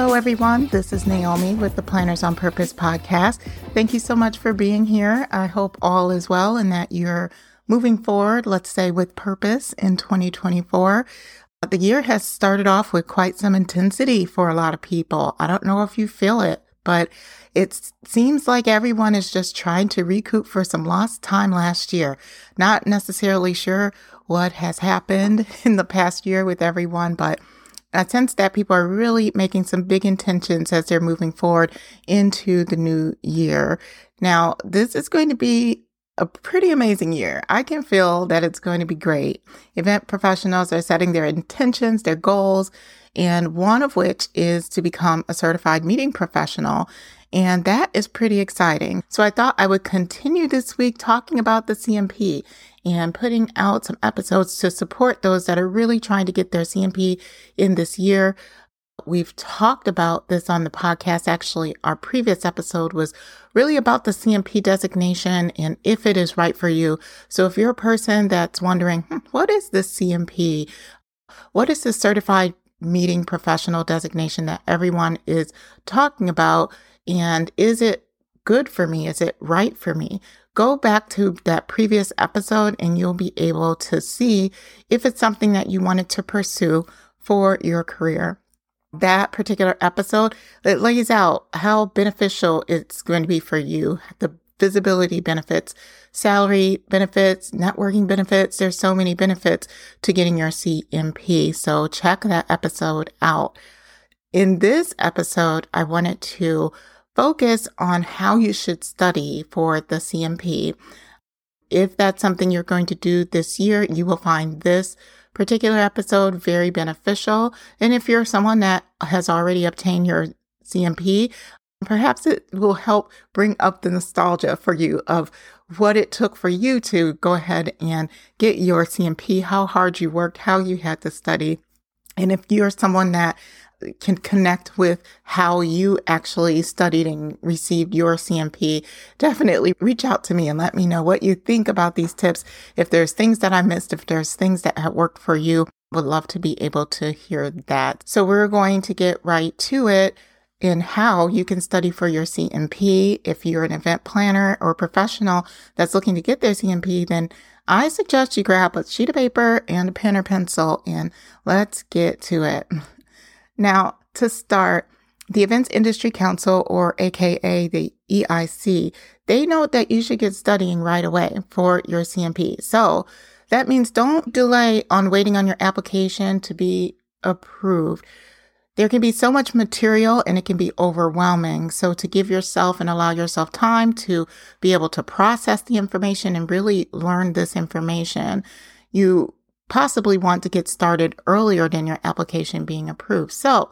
Hello, everyone. This is Naomi with the Planners on Purpose podcast. Thank you so much for being here. I hope all is well and that you're moving forward, let's say, with purpose in 2024. The year has started off with quite some intensity for a lot of people. I don't know if you feel it, but it seems like everyone is just trying to recoup for some lost time last year. Not necessarily sure what has happened in the past year with everyone, but I sense that people are really making some big intentions as they're moving forward into the new year. Now, this is going to be a pretty amazing year. I can feel that it's going to be great. Event professionals are setting their intentions, their goals, and one of which is to become a certified meeting professional. And that is pretty exciting. So I thought I would continue this week talking about the CMP and putting out some episodes to support those that are really trying to get their CMP in this year. We've talked about this on the podcast. Actually, our previous episode was really about the CMP designation and if it is right for you. So if you're a person that's wondering, hmm, what is this CMP? What is the certified meeting professional designation that everyone is talking about? And is it good for me? Is it right for me? Go back to that previous episode and you'll be able to see if it's something that you wanted to pursue for your career. That particular episode, it lays out how beneficial it's going to be for you, the visibility benefits, salary benefits, networking benefits. There's so many benefits to getting your CMP. So check that episode out. In this episode, I wanted to focus on how you should study for the CMP. If that's something you're going to do this year, you will find this particular episode very beneficial. And if you're someone that has already obtained your CMP, perhaps it will help bring up the nostalgia for you of what it took for you to go ahead and get your CMP, how hard you worked, how you had to study. And if you're someone that can connect with how you actually studied and received your CMP, definitely reach out to me and let me know what you think about these tips. If there's things that I missed, if there's things that have worked for you, would love to be able to hear that. So we're going to get right to it in how you can study for your CMP. If you're an event planner or professional that's looking to get their CMP, then I suggest you grab a sheet of paper and a pen or pencil and let's get to it. Now, to start, the Events Industry Council, or AKA the EIC, they note that you should get studying right away for your CMP. So that means don't delay on waiting on your application to be approved. There can be so much material and it can be overwhelming. So to give yourself and allow yourself time to be able to process the information and really learn this information, you possibly want to get started earlier than your application being approved. So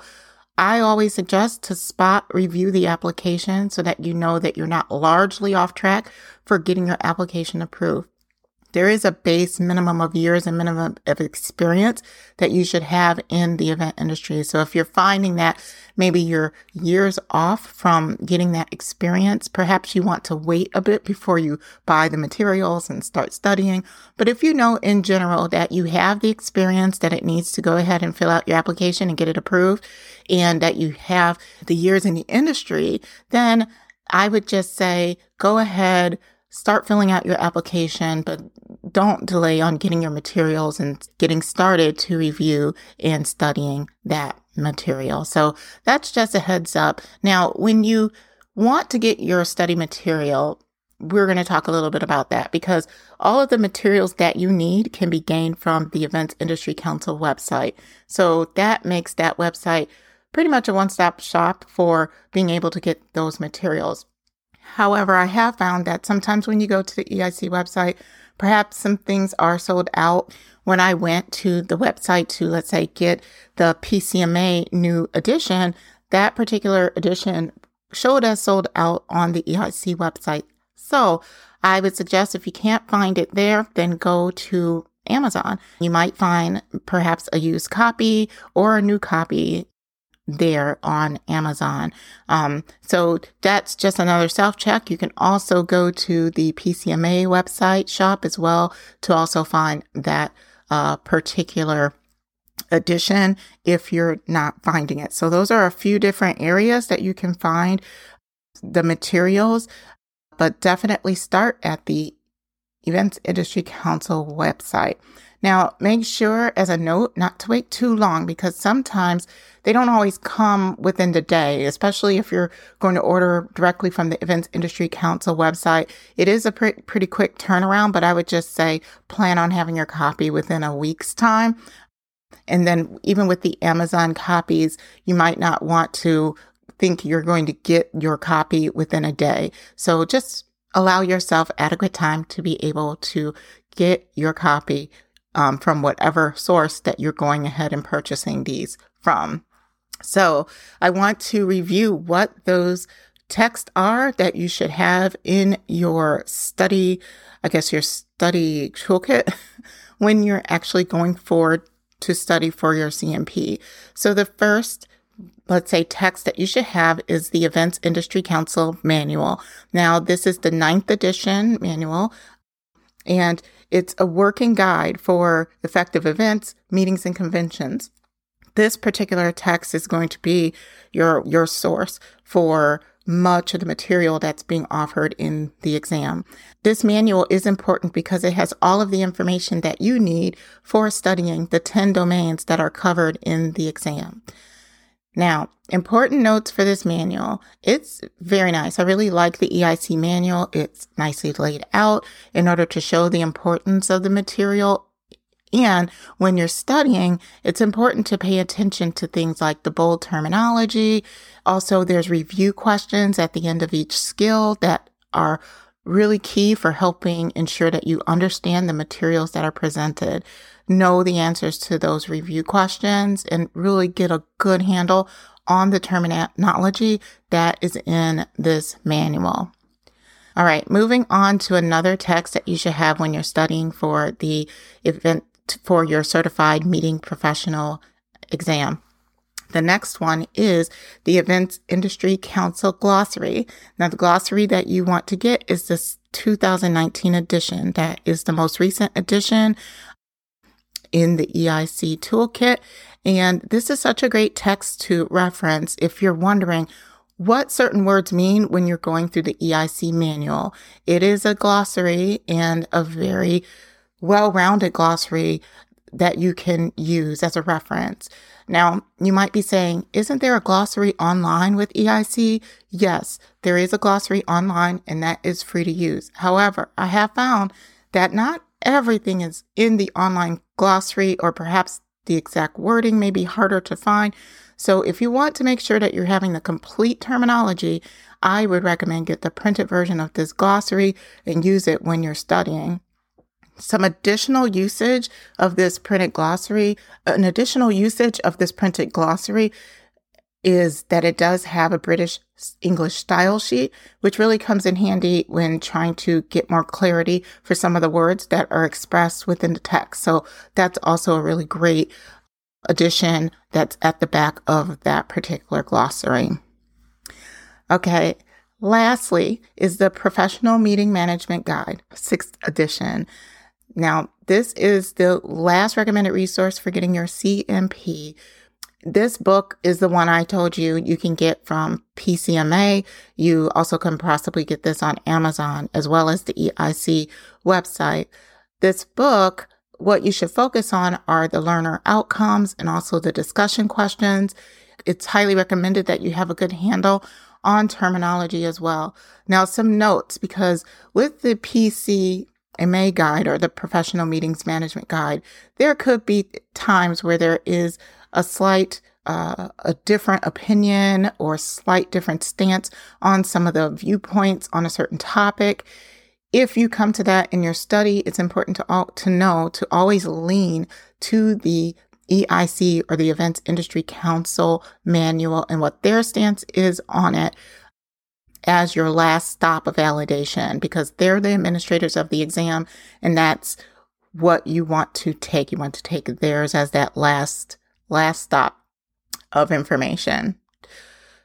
I always suggest to spot review the application so that you know that you're not largely off track for getting your application approved. There is a base minimum of years and minimum of experience that you should have in the event industry. So if you're finding that maybe you're years off from getting that experience, perhaps you want to wait a bit before you buy the materials and start studying. But if you know in general that you have the experience that it needs to go ahead and fill out your application and get it approved and that you have the years in the industry, then I would just say go ahead, start filling out your application, but don't delay on getting your materials and getting started to review and studying that material. So that's just a heads up. Now, when you want to get your study material, we're going to talk a little bit about that because all of the materials that you need can be gained from the Events Industry Council website. So that makes that website pretty much a one stop shop for being able to get those materials. However, I have found that sometimes when you go to the EIC website, perhaps some things are sold out. When I went to the website to, let's say, get the PCMA new edition, that particular edition showed as sold out on the EIC website. So I would suggest if you can't find it there, then go to Amazon. You might find perhaps a used copy or a new copy there on Amazon. Um, so that's just another self check. You can also go to the PCMA website shop as well to also find that uh, particular edition if you're not finding it. So those are a few different areas that you can find the materials, but definitely start at the Events Industry Council website. Now, make sure as a note not to wait too long because sometimes they don't always come within the day, especially if you're going to order directly from the Events Industry Council website. It is a pre- pretty quick turnaround, but I would just say plan on having your copy within a week's time. And then even with the Amazon copies, you might not want to think you're going to get your copy within a day. So just allow yourself adequate time to be able to get your copy um, from whatever source that you're going ahead and purchasing these from. So I want to review what those texts are that you should have in your study, I guess your study toolkit when you're actually going forward to study for your CMP. So the first let's say text that you should have is the Events Industry Council manual. Now, this is the ninth edition manual and it's a working guide for effective events, meetings, and conventions. This particular text is going to be your, your source for much of the material that's being offered in the exam. This manual is important because it has all of the information that you need for studying the 10 domains that are covered in the exam. Now, important notes for this manual. It's very nice. I really like the EIC manual. It's nicely laid out in order to show the importance of the material. And when you're studying, it's important to pay attention to things like the bold terminology. Also, there's review questions at the end of each skill that are really key for helping ensure that you understand the materials that are presented know the answers to those review questions and really get a good handle on the terminology that is in this manual. All right, moving on to another text that you should have when you're studying for the event for your certified meeting professional exam. The next one is the Events Industry Council Glossary. Now, the glossary that you want to get is this 2019 edition. That is the most recent edition in the EIC toolkit. And this is such a great text to reference if you're wondering what certain words mean when you're going through the EIC manual. It is a glossary and a very well rounded glossary that you can use as a reference. Now, you might be saying, isn't there a glossary online with EIC? Yes, there is a glossary online and that is free to use. However, I have found that not everything is in the online glossary, or perhaps the exact wording may be harder to find. So, if you want to make sure that you're having the complete terminology, I would recommend get the printed version of this glossary and use it when you're studying. Some additional usage of this printed glossary, an additional usage of this printed glossary is that it does have a British English style sheet, which really comes in handy when trying to get more clarity for some of the words that are expressed within the text. So that's also a really great addition that's at the back of that particular glossary. Okay. Lastly is the Professional Meeting Management Guide, sixth edition. Now, this is the last recommended resource for getting your CMP this book is the one I told you you can get from PCMA. You also can possibly get this on Amazon as well as the EIC website. This book, what you should focus on are the learner outcomes and also the discussion questions. It's highly recommended that you have a good handle on terminology as well. Now, some notes because with the PCMA guide or the professional meetings management guide, there could be times where there is a slight uh, a different opinion or slight different stance on some of the viewpoints on a certain topic, if you come to that in your study, it's important to all, to know to always lean to the EIC or the Events Industry Council manual and what their stance is on it as your last stop of validation because they're the administrators of the exam and that's what you want to take. You want to take theirs as that last last stop of information.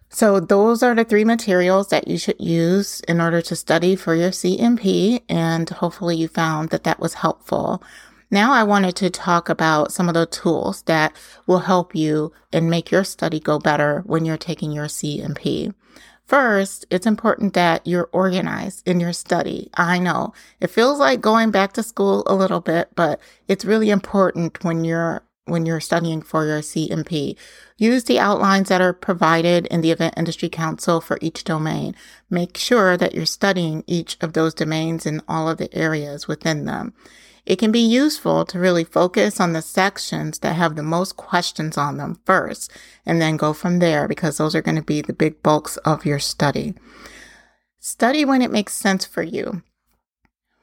So those are the three materials that you should use in order to study for your CMP and hopefully you found that that was helpful. Now I wanted to talk about some of the tools that will help you and make your study go better when you're taking your CMP. First, it's important that you're organized in your study. I know it feels like going back to school a little bit, but it's really important when you're when you're studying for your CMP. Use the outlines that are provided in the Event Industry Council for each domain. Make sure that you're studying each of those domains and all of the areas within them. It can be useful to really focus on the sections that have the most questions on them first and then go from there because those are going to be the big bulks of your study. Study when it makes sense for you.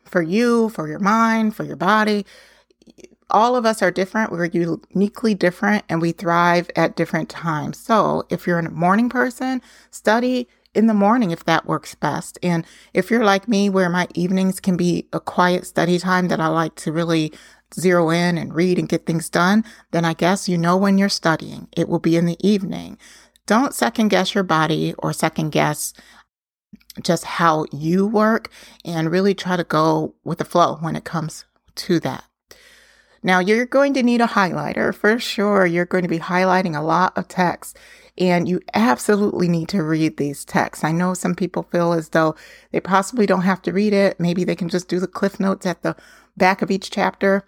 For you, for your mind, for your body. All of us are different. We're uniquely different and we thrive at different times. So if you're a morning person, study in the morning if that works best. And if you're like me, where my evenings can be a quiet study time that I like to really zero in and read and get things done, then I guess you know when you're studying. It will be in the evening. Don't second guess your body or second guess just how you work and really try to go with the flow when it comes to that. Now, you're going to need a highlighter for sure. You're going to be highlighting a lot of text. And you absolutely need to read these texts. I know some people feel as though they possibly don't have to read it. Maybe they can just do the cliff notes at the back of each chapter.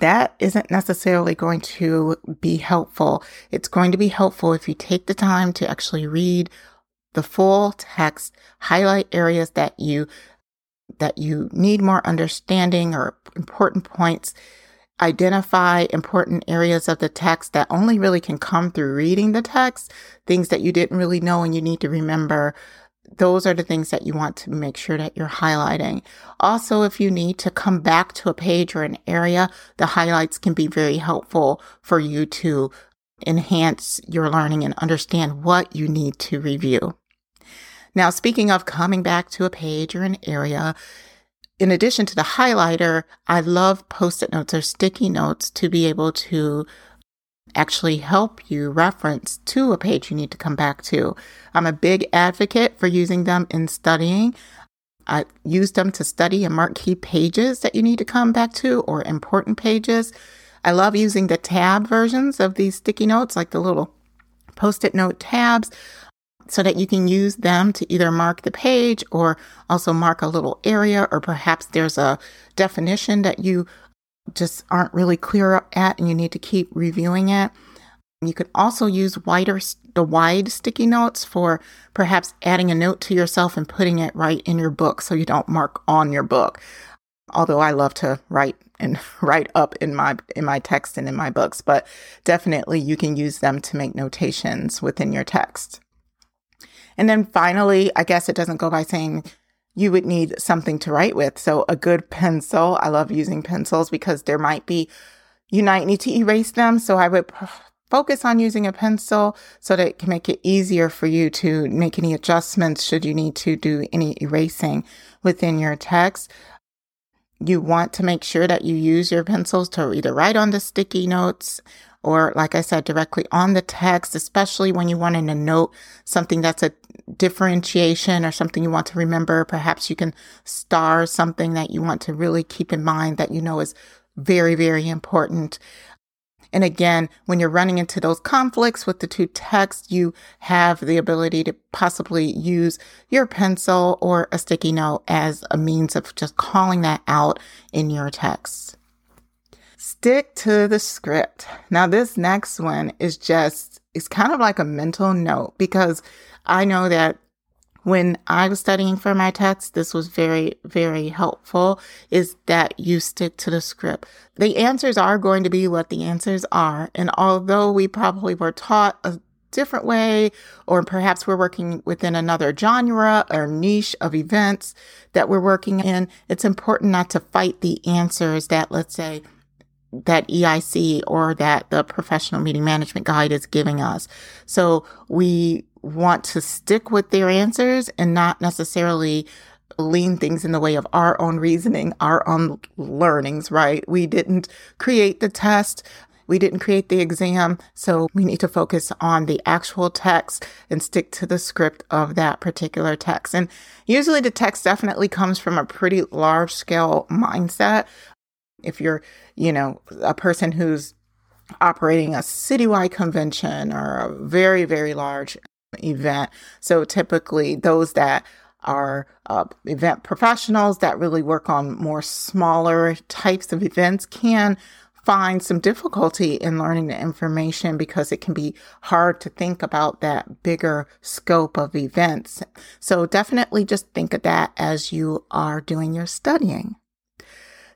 That isn't necessarily going to be helpful. It's going to be helpful if you take the time to actually read the full text, highlight areas that you that you need more understanding or important points identify important areas of the text that only really can come through reading the text, things that you didn't really know and you need to remember. Those are the things that you want to make sure that you're highlighting. Also, if you need to come back to a page or an area, the highlights can be very helpful for you to enhance your learning and understand what you need to review. Now, speaking of coming back to a page or an area, in addition to the highlighter, I love post it notes or sticky notes to be able to actually help you reference to a page you need to come back to. I'm a big advocate for using them in studying. I use them to study and mark key pages that you need to come back to or important pages. I love using the tab versions of these sticky notes, like the little post it note tabs so that you can use them to either mark the page or also mark a little area, or perhaps there's a definition that you just aren't really clear at and you need to keep reviewing it. You could also use wider, the wide sticky notes for perhaps adding a note to yourself and putting it right in your book so you don't mark on your book. Although I love to write and write up in my in my text and in my books, but definitely you can use them to make notations within your text. And then finally, I guess it doesn't go by saying you would need something to write with. So a good pencil. I love using pencils because there might be, you might need to erase them. So I would focus on using a pencil so that it can make it easier for you to make any adjustments should you need to do any erasing within your text. You want to make sure that you use your pencils to either write on the sticky notes or like I said, directly on the text, especially when you want to note something that's a differentiation or something you want to remember. Perhaps you can star something that you want to really keep in mind that you know is very, very important. And again, when you're running into those conflicts with the two texts, you have the ability to possibly use your pencil or a sticky note as a means of just calling that out in your text. Stick to the script. Now, this next one is just, it's kind of like a mental note because I know that when I was studying for my tests, this was very, very helpful is that you stick to the script. The answers are going to be what the answers are. And although we probably were taught a different way, or perhaps we're working within another genre or niche of events that we're working in, it's important not to fight the answers that, let's say, that EIC or that the professional meeting management guide is giving us. So we want to stick with their answers and not necessarily lean things in the way of our own reasoning, our own learnings, right? We didn't create the test. We didn't create the exam. So we need to focus on the actual text and stick to the script of that particular text. And usually the text definitely comes from a pretty large scale mindset. If you're, you know, a person who's operating a citywide convention or a very, very large event. So typically, those that are uh, event professionals that really work on more smaller types of events can find some difficulty in learning the information because it can be hard to think about that bigger scope of events. So definitely just think of that as you are doing your studying.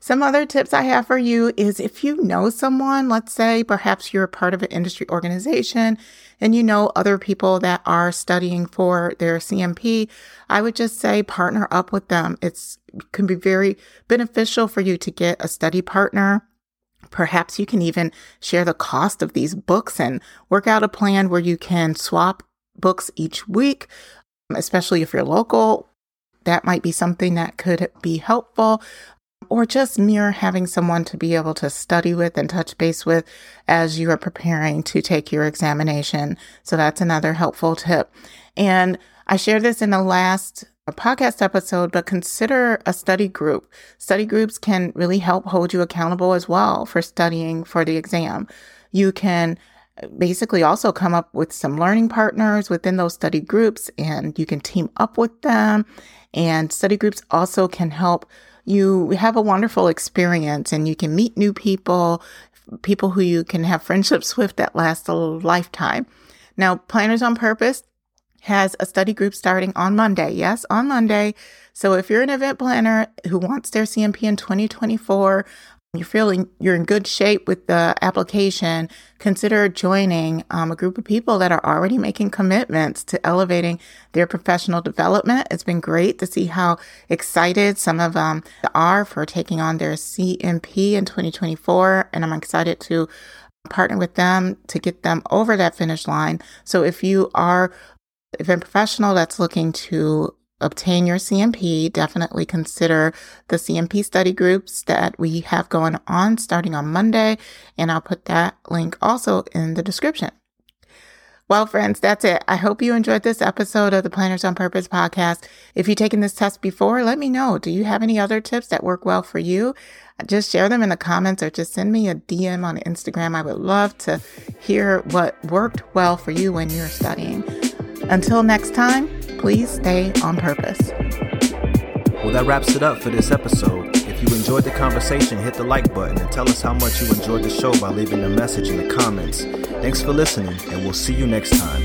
Some other tips I have for you is if you know someone, let's say perhaps you're a part of an industry organization and you know other people that are studying for their CMP, I would just say partner up with them. It's can be very beneficial for you to get a study partner. Perhaps you can even share the cost of these books and work out a plan where you can swap books each week, especially if you're local. That might be something that could be helpful or just mere having someone to be able to study with and touch base with as you are preparing to take your examination. So that's another helpful tip. And I shared this in the last podcast episode, but consider a study group. Study groups can really help hold you accountable as well for studying for the exam. You can basically also come up with some learning partners within those study groups and you can team up with them. And study groups also can help you have a wonderful experience and you can meet new people, people who you can have friendships with that last a lifetime. Now, Planners on Purpose has a study group starting on Monday. Yes, on Monday. So if you're an event planner who wants their CMP in 2024, you're feeling you're in good shape with the application, consider joining um, a group of people that are already making commitments to elevating their professional development. It's been great to see how excited some of them are for taking on their CMP in 2024. And I'm excited to partner with them to get them over that finish line. So if you are event professional that's looking to obtain your CMP, definitely consider the CMP study groups that we have going on starting on Monday. And I'll put that link also in the description. Well, friends, that's it. I hope you enjoyed this episode of the Planners on Purpose podcast. If you've taken this test before, let me know. Do you have any other tips that work well for you? Just share them in the comments or just send me a DM on Instagram. I would love to hear what worked well for you when you're studying. Until next time, please stay on purpose. Well, that wraps it up for this episode. If you enjoyed the conversation, hit the like button and tell us how much you enjoyed the show by leaving a message in the comments. Thanks for listening, and we'll see you next time.